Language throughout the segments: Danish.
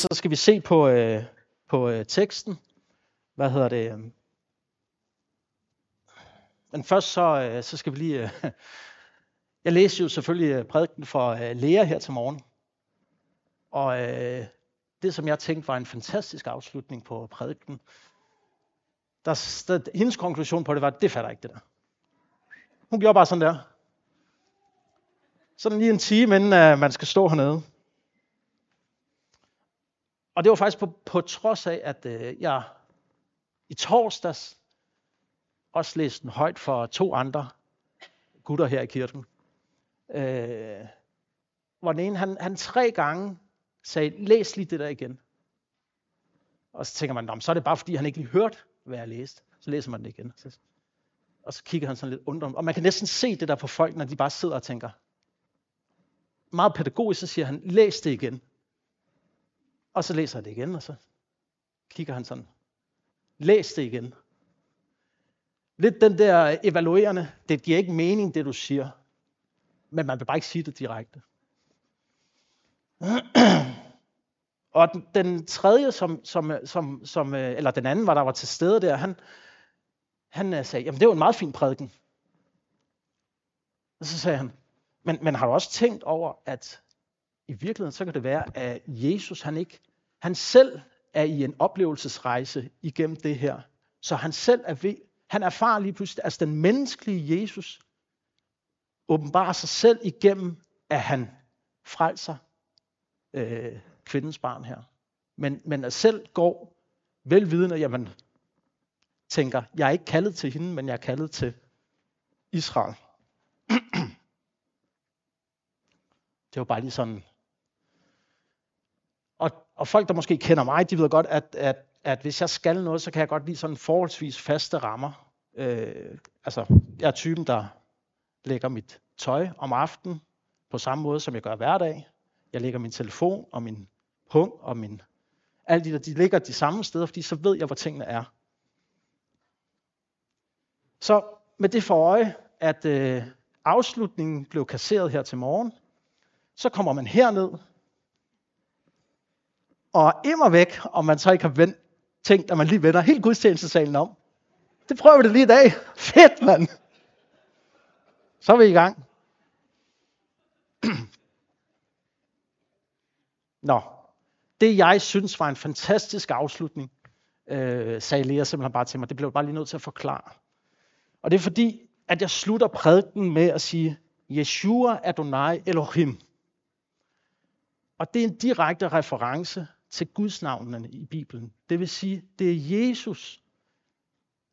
så skal vi se på, øh, på øh, teksten. Hvad hedder det? Men først så, øh, så skal vi lige... Øh, jeg læste jo selvfølgelig øh, prædiken for øh, Lea her til morgen. Og øh, det, som jeg tænkte var en fantastisk afslutning på prædiken, der, der, hendes konklusion på det var, det fatter ikke det der. Hun gjorde bare sådan der. Sådan lige en time, inden uh, man skal stå hernede. Og det var faktisk på, på trods af, at øh, jeg i torsdags også læste den højt for to andre gutter her i kirken. Øh, hvor den ene, han, han tre gange sagde, læs lige det der igen. Og så tænker man, så er det bare fordi, han ikke lige hørt, hvad jeg læste. Så læser man det igen. Og så kigger han sådan lidt undrende. Og man kan næsten se det der på folk, når de bare sidder og tænker. Meget pædagogisk, så siger han, læs det igen. Og så læser han det igen, og så kigger han sådan. Læs det igen. Lidt den der evaluerende, det giver ikke mening, det du siger. Men man vil bare ikke sige det direkte. Og den, tredje, som, som, som, som, øh, eller den anden, var der var til stede der, han, han øh, sagde, jamen det var en meget fin prædiken. Og så sagde han, men, men har du også tænkt over, at i virkeligheden, så kan det være, at Jesus, han ikke, han selv er i en oplevelsesrejse igennem det her. Så han selv er ved, han erfarer lige pludselig, altså den menneskelige Jesus åbenbarer sig selv igennem, at han frelser øh, kvindens barn her. Men, men at selv går velvidende, jamen, tænker, jeg er ikke kaldet til hende, men jeg er kaldet til Israel. det var bare lige sådan. Og, folk, der måske kender mig, de ved godt, at, at, at hvis jeg skal noget, så kan jeg godt lide sådan forholdsvis faste rammer. Øh, altså, jeg er typen, der lægger mit tøj om aftenen på samme måde, som jeg gør hver dag. Jeg lægger min telefon og min pung og min... Alle de der, de ligger de samme steder, fordi så ved jeg, hvor tingene er. Så med det for øje, at øh, afslutningen blev kasseret her til morgen, så kommer man herned, og immer væk, om man så ikke har vendt, tænkt, at man lige vender helt gudstjenestesalen om. Det prøver vi det lige i dag. Fedt, mand! Så er vi i gang. Nå, det jeg synes var en fantastisk afslutning, øh, sagde Lea simpelthen bare til mig, det blev jeg bare lige nødt til at forklare. Og det er fordi, at jeg slutter prædiken med at sige, Yeshua Adonai Elohim. Og det er en direkte reference til Guds navnene i Bibelen. Det vil sige, det er Jesus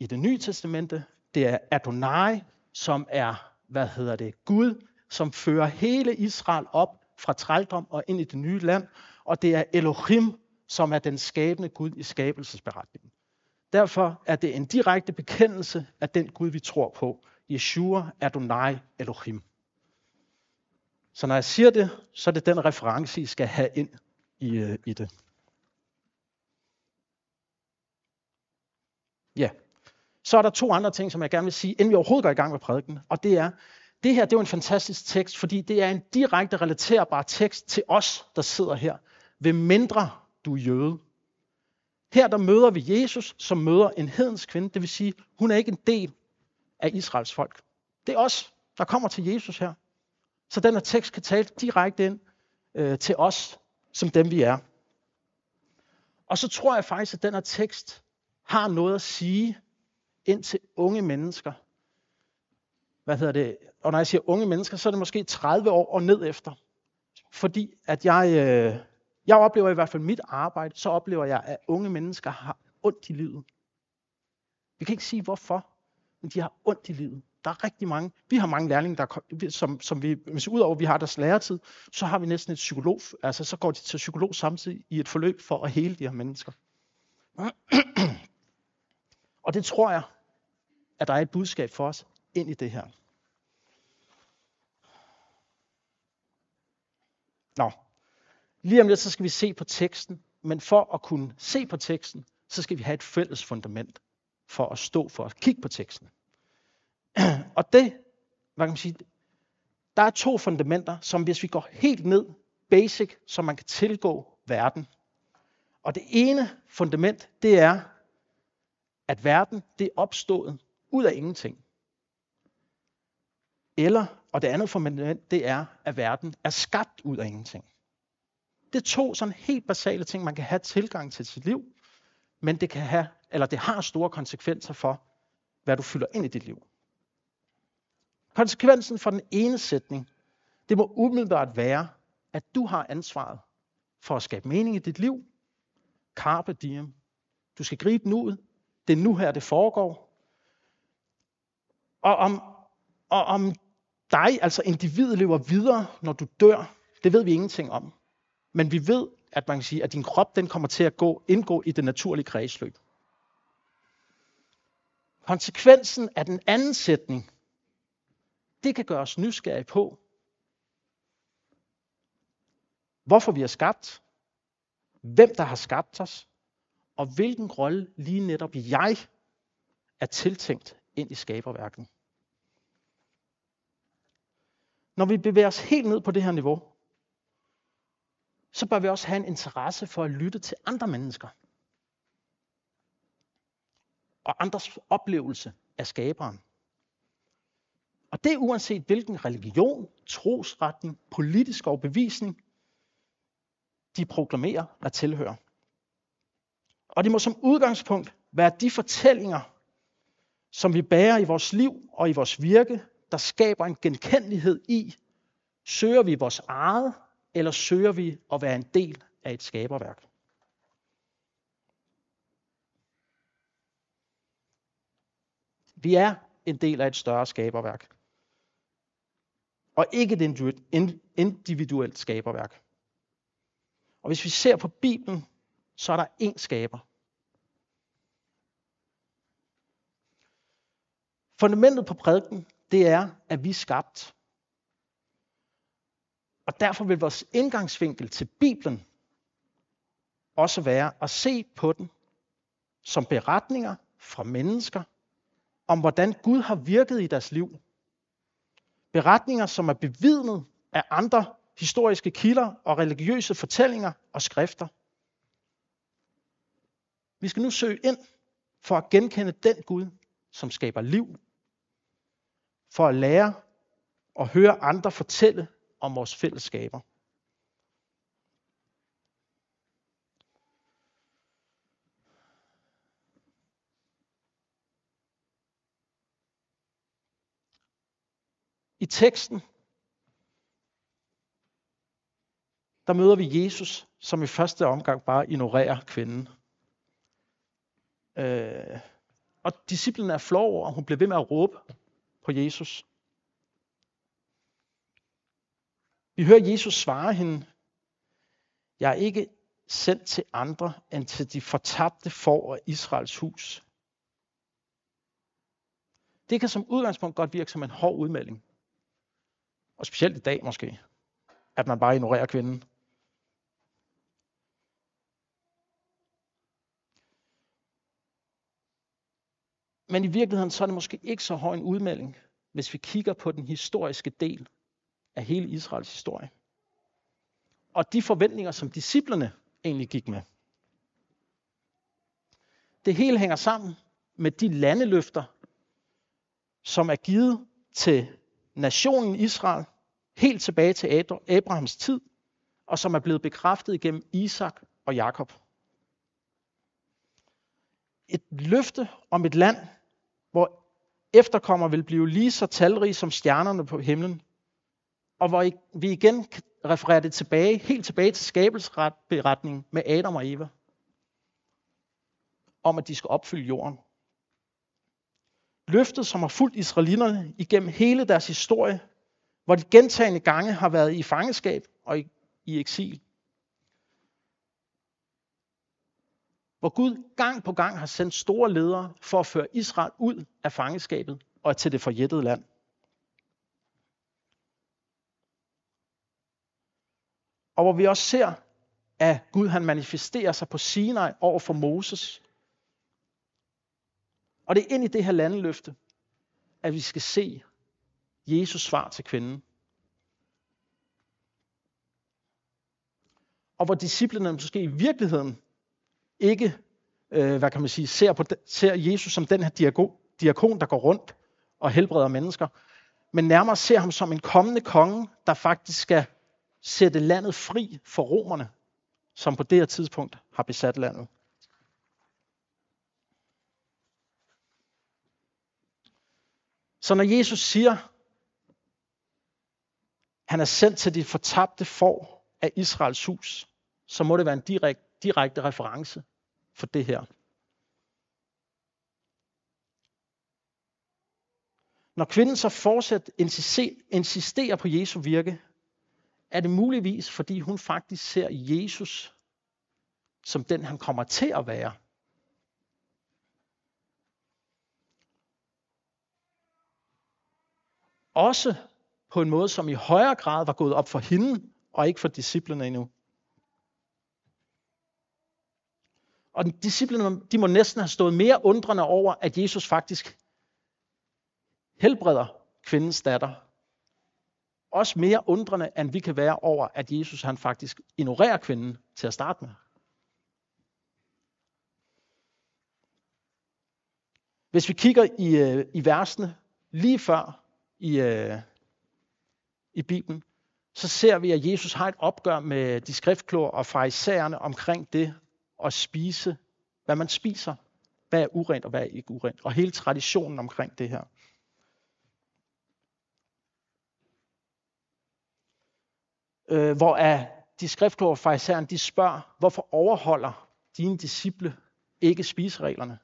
i det nye testamente, det er Adonai, som er, hvad hedder det, Gud, som fører hele Israel op fra trældom og ind i det nye land, og det er Elohim, som er den skabende Gud i skabelsesberetningen. Derfor er det en direkte bekendelse af den Gud, vi tror på. Yeshua Adonai Elohim. Så når jeg siger det, så er det den reference, I skal have ind i, øh, i det. Ja. Så er der to andre ting, som jeg gerne vil sige, inden vi overhovedet går i gang med prædiken. Og det er, det her det er jo en fantastisk tekst, fordi det er en direkte relaterbar tekst til os, der sidder her. Ved mindre du er jøde. Her der møder vi Jesus, som møder en hedens kvinde. Det vil sige, hun er ikke en del af Israels folk. Det er os, der kommer til Jesus her. Så den her tekst kan tale direkte ind øh, til os, som dem vi er. Og så tror jeg faktisk, at den her tekst har noget at sige ind til unge mennesker. Hvad hedder det? Og når jeg siger unge mennesker, så er det måske 30 år og ned efter. Fordi at jeg, øh, jeg oplever i hvert fald mit arbejde, så oplever jeg, at unge mennesker har ondt i livet. Vi kan ikke sige hvorfor, men de har ondt i livet. Der er rigtig mange. Vi har mange lærlinge, der, som, som vi, hvis udover at vi har deres læretid, så har vi næsten et psykolog, altså så går de til psykolog samtidig i et forløb for at hele de her mennesker. Og det tror jeg, at der er et budskab for os ind i det her. Nå, Lige om lidt, så skal vi se på teksten, men for at kunne se på teksten, så skal vi have et fælles fundament for at stå for at kigge på teksten. Og det, hvad kan man sige, der er to fundamenter, som hvis vi går helt ned, basic, så man kan tilgå verden, Og det ene fundament, det er, at verden det er opstået ud af ingenting. Eller, og det andet fundament, det er, at verden er skabt ud af ingenting. Det er to sådan helt basale ting, man kan have tilgang til sit liv, men det kan have, eller det har store konsekvenser for, hvad du fylder ind i dit liv. Konsekvensen for den ene sætning, det må umiddelbart være, at du har ansvaret for at skabe mening i dit liv. Carpe diem. Du skal gribe nuet. ud. Det er nu her, det foregår. Og om, og om dig, altså individet, lever videre, når du dør, det ved vi ingenting om. Men vi ved, at man kan sige, at din krop den kommer til at gå, indgå i det naturlige kredsløb. Konsekvensen af den anden sætning, det kan gøre os nysgerrige på, hvorfor vi er skabt, hvem der har skabt os, og hvilken rolle lige netop jeg er tiltænkt ind i skaberværket. Når vi bevæger os helt ned på det her niveau, så bør vi også have en interesse for at lytte til andre mennesker. Og andres oplevelse af skaberen. Og det er uanset hvilken religion, trosretning, politisk overbevisning, de proklamerer at tilhøre. Og det må som udgangspunkt være de fortællinger, som vi bærer i vores liv og i vores virke, der skaber en genkendelighed i, søger vi vores eget, eller søger vi at være en del af et skaberværk? Vi er en del af et større skaberværk. Og ikke et individuelt skaberværk. Og hvis vi ser på Bibelen, så er der én skaber. Fundamentet på prædiken, det er, at vi er skabt. Og derfor vil vores indgangsvinkel til Bibelen også være at se på den som beretninger fra mennesker om, hvordan Gud har virket i deres liv. Beretninger, som er bevidnet af andre historiske kilder og religiøse fortællinger og skrifter. Vi skal nu søge ind for at genkende den Gud, som skaber liv. For at lære og høre andre fortælle om vores fællesskaber. I teksten, der møder vi Jesus, som i første omgang bare ignorerer kvinden. Øh, og disciplen er flov over, og hun bliver ved med at råbe på Jesus. Vi hører Jesus svare hende, jeg er ikke sendt til andre end til de fortabte for af Israels hus. Det kan som udgangspunkt godt virke som en hård udmelding. Og specielt i dag måske, at man bare ignorerer kvinden. Men i virkeligheden så er det måske ikke så høj en udmelding, hvis vi kigger på den historiske del af hele Israels historie. Og de forventninger, som disciplerne egentlig gik med. Det hele hænger sammen med de landeløfter, som er givet til nationen Israel helt tilbage til Abrahams tid, og som er blevet bekræftet igennem Isak og Jakob. Et løfte om et land, hvor efterkommer vil blive lige så talrige som stjernerne på himlen, og hvor vi igen refererer det tilbage, helt tilbage til skabelsesberetningen med Adam og Eva, om at de skal opfylde jorden. Løftet, som har fulgt israelitterne igennem hele deres historie, hvor de gentagende gange har været i fangenskab og i, i eksil. Hvor Gud gang på gang har sendt store ledere for at føre Israel ud af fangenskabet og til det forjættede land. Og hvor vi også ser, at Gud han manifesterer sig på Sinai over for Moses. Og det er ind i det her landeløfte, at vi skal se Jesus svar til kvinden. Og hvor disciplinerne måske i virkeligheden ikke, øh, hvad kan man sige, ser, på, ser Jesus som den her diakon, diakon, der går rundt og helbreder mennesker, men nærmere ser ham som en kommende konge, der faktisk skal sætte landet fri for romerne, som på det her tidspunkt har besat landet. Så når Jesus siger, han er sendt til de fortabte får af Israels hus, så må det være en direkte, direkte reference for det her. Når kvinden så fortsat insisterer på Jesu virke, er det muligvis, fordi hun faktisk ser Jesus som den, han kommer til at være. Også på en måde, som i højere grad var gået op for hende, og ikke for disciplene endnu. Og disciplene, de må næsten have stået mere undrende over, at Jesus faktisk helbreder kvindens datter. Også mere undrende, end vi kan være over, at Jesus han faktisk ignorerer kvinden til at starte med. Hvis vi kigger i, øh, i versene lige før i, øh, i Bibelen, så ser vi, at Jesus har et opgør med de skriftkloge og farisæerne omkring det at spise, hvad man spiser, hvad er urent og hvad er ikke urent, og hele traditionen omkring det her. Øh, hvor er de skriftkloge og farisæerne, de spørger, hvorfor overholder dine disciple ikke spisereglerne?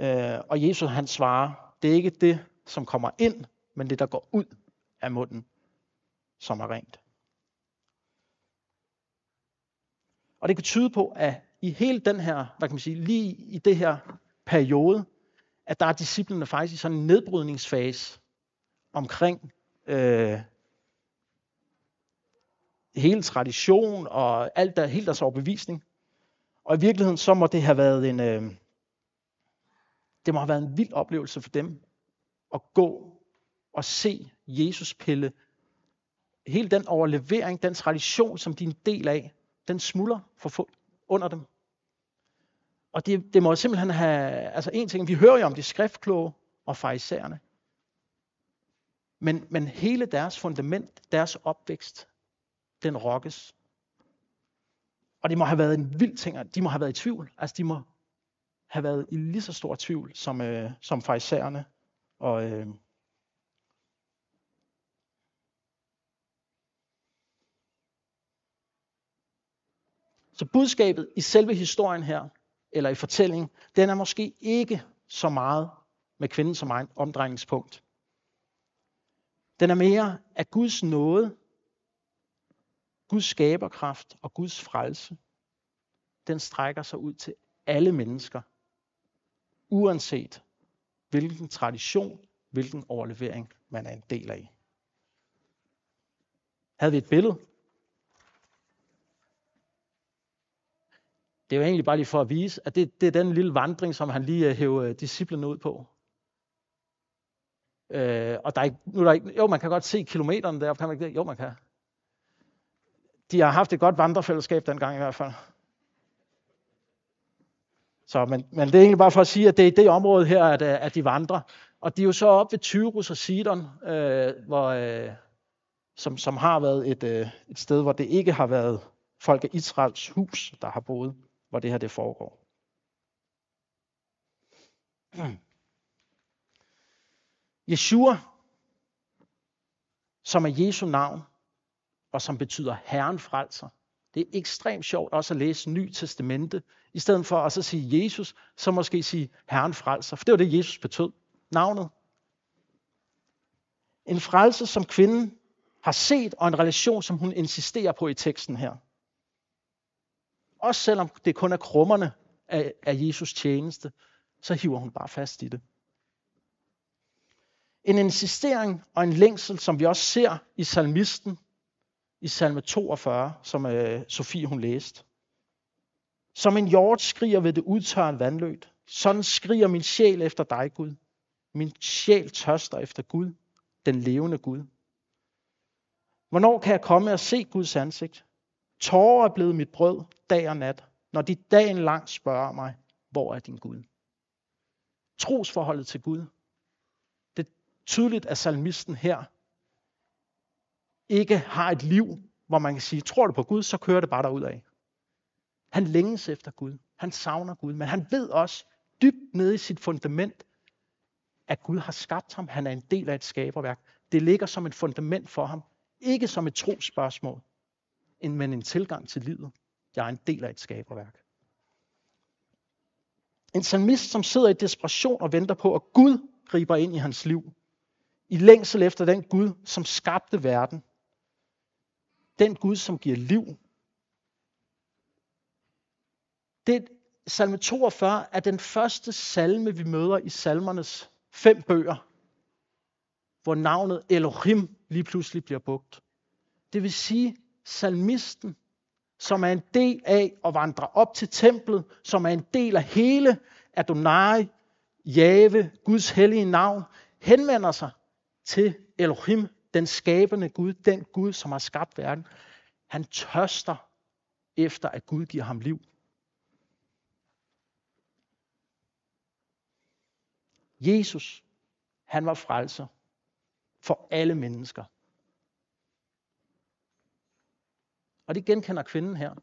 Øh, og Jesus han svarer, det er ikke det, som kommer ind, men det, der går ud af munden, som er rent. Og det kan tyde på, at i hele den her, hvad kan man sige, lige i det her periode, at der er disciplene faktisk i sådan en nedbrydningsfase omkring øh, hele tradition og alt der, helt deres overbevisning. Og i virkeligheden så må det have været en, øh, det må have været en vild oplevelse for dem at gå og se Jesus pille hele den overlevering, den tradition, som de er en del af, den smuldrer for under dem. Og det, det må simpelthen have, altså en ting, vi hører jo om de skriftkloge og farisæerne, men, men hele deres fundament, deres opvækst, den rokkes. Og det må have været en vild ting, de må have været i tvivl. Altså de må have været i lige så stor tvivl som, øh, som farisæerne og, øh, Så budskabet i selve historien her, eller i fortællingen, den er måske ikke så meget med kvinden som egen omdrejningspunkt. Den er mere af Guds nåde, Guds skaberkraft og Guds frelse. Den strækker sig ud til alle mennesker, uanset hvilken tradition, hvilken overlevering man er en del af. Havde vi et billede? Det er jo egentlig bare lige for at vise, at det, det er den lille vandring, som han lige øh, hæver øh, disciplene ud på. Øh, og der er ikke, nu er der ikke, jo, man kan godt se kilometerne der, kan man ikke det? Jo, man kan. De har haft et godt vandrefællesskab dengang i hvert fald. Så, men, men det er egentlig bare for at sige, at det er det område her, at, øh, at de vandrer. Og de er jo så op ved Tyrus og Sidon, øh, hvor, øh, som, som har været et, øh, et sted, hvor det ikke har været folk af Israels hus, der har boet hvor det her det foregår. Yeshua, som er Jesu navn, og som betyder Herren frelser. Det er ekstremt sjovt også at læse Ny Testamente, i stedet for at så sige Jesus, så måske sige Herren frelser, for det var det, Jesus betød. Navnet. En frelse, som kvinden har set, og en relation, som hun insisterer på i teksten her. Også selvom det kun er krummerne af, af Jesus tjeneste, så hiver hun bare fast i det. En insistering og en længsel, som vi også ser i salmisten, i salme 42, som øh, Sofie hun læste. Som en hjort skriger ved det udtørrende vandløb, sådan skriger min sjæl efter dig, Gud. Min sjæl tørster efter Gud, den levende Gud. Hvornår kan jeg komme og se Guds ansigt? Tårer er blevet mit brød dag og nat. når de dagen lang spørger mig, hvor er din Gud? Trosforholdet til Gud. Det er tydeligt, at salmisten her ikke har et liv, hvor man kan sige, tror du på Gud, så kører det bare af. Han længes efter Gud. Han savner Gud. Men han ved også dybt nede i sit fundament, at Gud har skabt ham. Han er en del af et skaberværk. Det ligger som et fundament for ham. Ikke som et trospørgsmål, men en tilgang til livet. Jeg er en del af et skaberværk. En salmist, som sidder i desperation og venter på, at Gud griber ind i hans liv. I længsel efter den Gud, som skabte verden. Den Gud, som giver liv. Det, salme 42 er den første salme, vi møder i salmernes fem bøger, hvor navnet Elohim lige pludselig bliver brugt. Det vil sige, salmisten, som er en del af at vandre op til templet, som er en del af hele Adonai, Jave, Guds hellige navn, henvender sig til Elohim, den skabende Gud, den Gud, som har skabt verden. Han tørster efter, at Gud giver ham liv. Jesus, han var frelser for alle mennesker. Og det genkender kvinden her.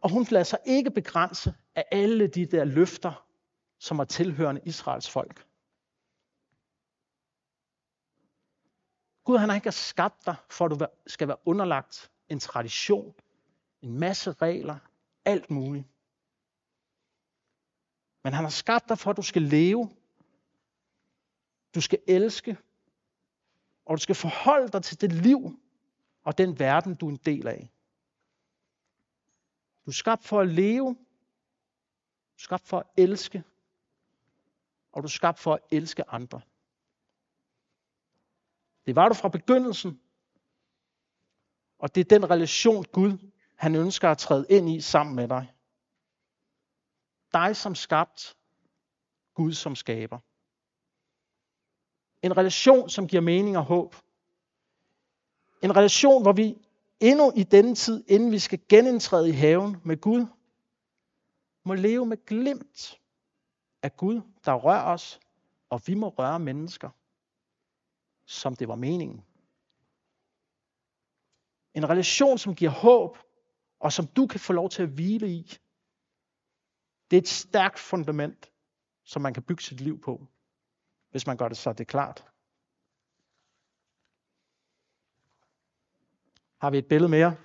Og hun lader sig ikke begrænse af alle de der løfter, som er tilhørende Israels folk. Gud han har ikke skabt dig, for at du skal være underlagt en tradition, en masse regler, alt muligt. Men han har skabt dig for, at du skal leve. Du skal elske. Og du skal forholde dig til det liv og den verden, du er en del af. Du er skabt for at leve. Du er skabt for at elske. Og du er skabt for at elske andre. Det var du fra begyndelsen. Og det er den relation, Gud han ønsker at træde ind i sammen med dig. Dig som skabt, Gud som skaber. En relation, som giver mening og håb. En relation, hvor vi endnu i denne tid, inden vi skal genindtræde i haven med Gud, må leve med glimt af Gud, der rører os, og vi må røre mennesker, som det var meningen. En relation, som giver håb, og som du kan få lov til at hvile i. Det er et stærkt fundament, som man kan bygge sit liv på, hvis man gør det så det er klart. Har vi et billede mere?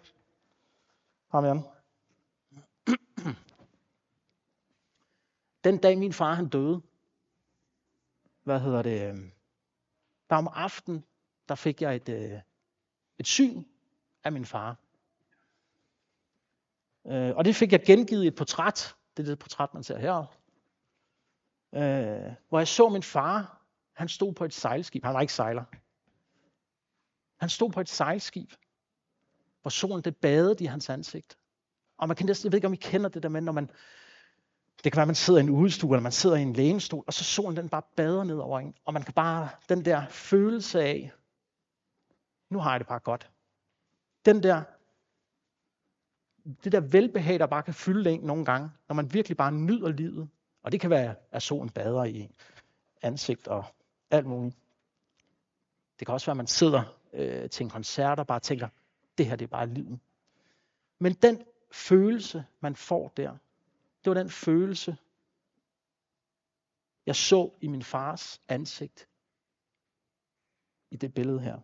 Har vi Den dag min far han døde, hvad hedder det, øhm, der om aftenen, der fik jeg et, øh, et syn af min far. Øh, og det fik jeg gengivet i et portræt. Det er det portræt, man ser her. Øh, hvor jeg så min far, han stod på et sejlskib. Han var ikke sejler. Han stod på et sejlskib hvor solen det badede i hans ansigt. Og man kan næsten, jeg ved ikke, om I kender det der med, når man, det kan være, at man sidder i en udstue, eller man sidder i en lænestol, og så solen den bare bader ned over en. Og man kan bare, den der følelse af, nu har jeg det bare godt. Den der, det der velbehag, der bare kan fylde en nogle gange, når man virkelig bare nyder livet. Og det kan være, at solen bader i ansigt og alt muligt. Det kan også være, at man sidder øh, til en koncert og bare tænker, det her det er bare livet. Men den følelse, man får der, det var den følelse, jeg så i min fars ansigt i det billede her.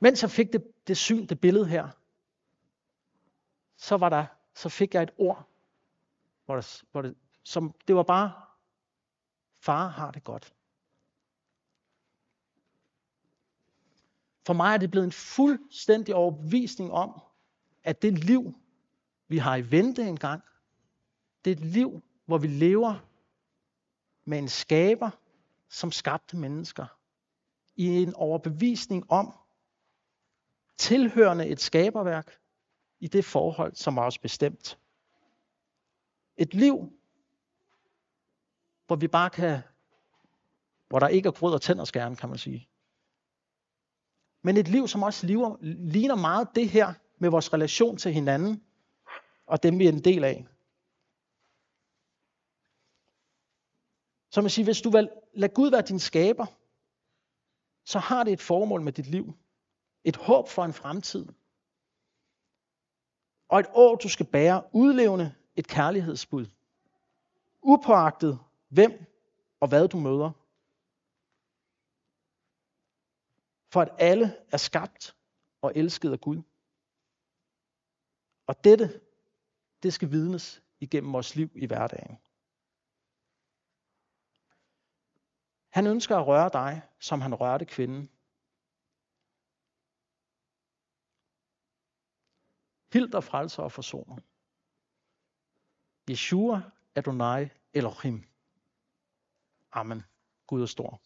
Mens jeg fik det, det syn, det billede her, så var der, så fik jeg et ord, hvor det, hvor det, som, det var bare, far har det godt. For mig er det blevet en fuldstændig overbevisning om, at det liv, vi har i vente engang, det er et liv, hvor vi lever med en skaber, som skabte mennesker. I en overbevisning om, tilhørende et skaberværk, i det forhold, som er os bestemt. Et liv, hvor vi bare kan, hvor der ikke er grød og tænderskærn, kan man sige men et liv, som også lever, ligner meget det her med vores relation til hinanden og dem, vi er en del af. Så man siger, hvis du vil lade Gud være din skaber, så har det et formål med dit liv. Et håb for en fremtid. Og et år, du skal bære udlevende et kærlighedsbud. Upåagtet hvem og hvad du møder. For at alle er skabt og elsket af Gud. Og dette, det skal vidnes igennem vores liv i hverdagen. Han ønsker at røre dig, som han rørte kvinden. Hild og frelser og forsoner. Yeshua Adonai Elohim. Amen. Gud er stor.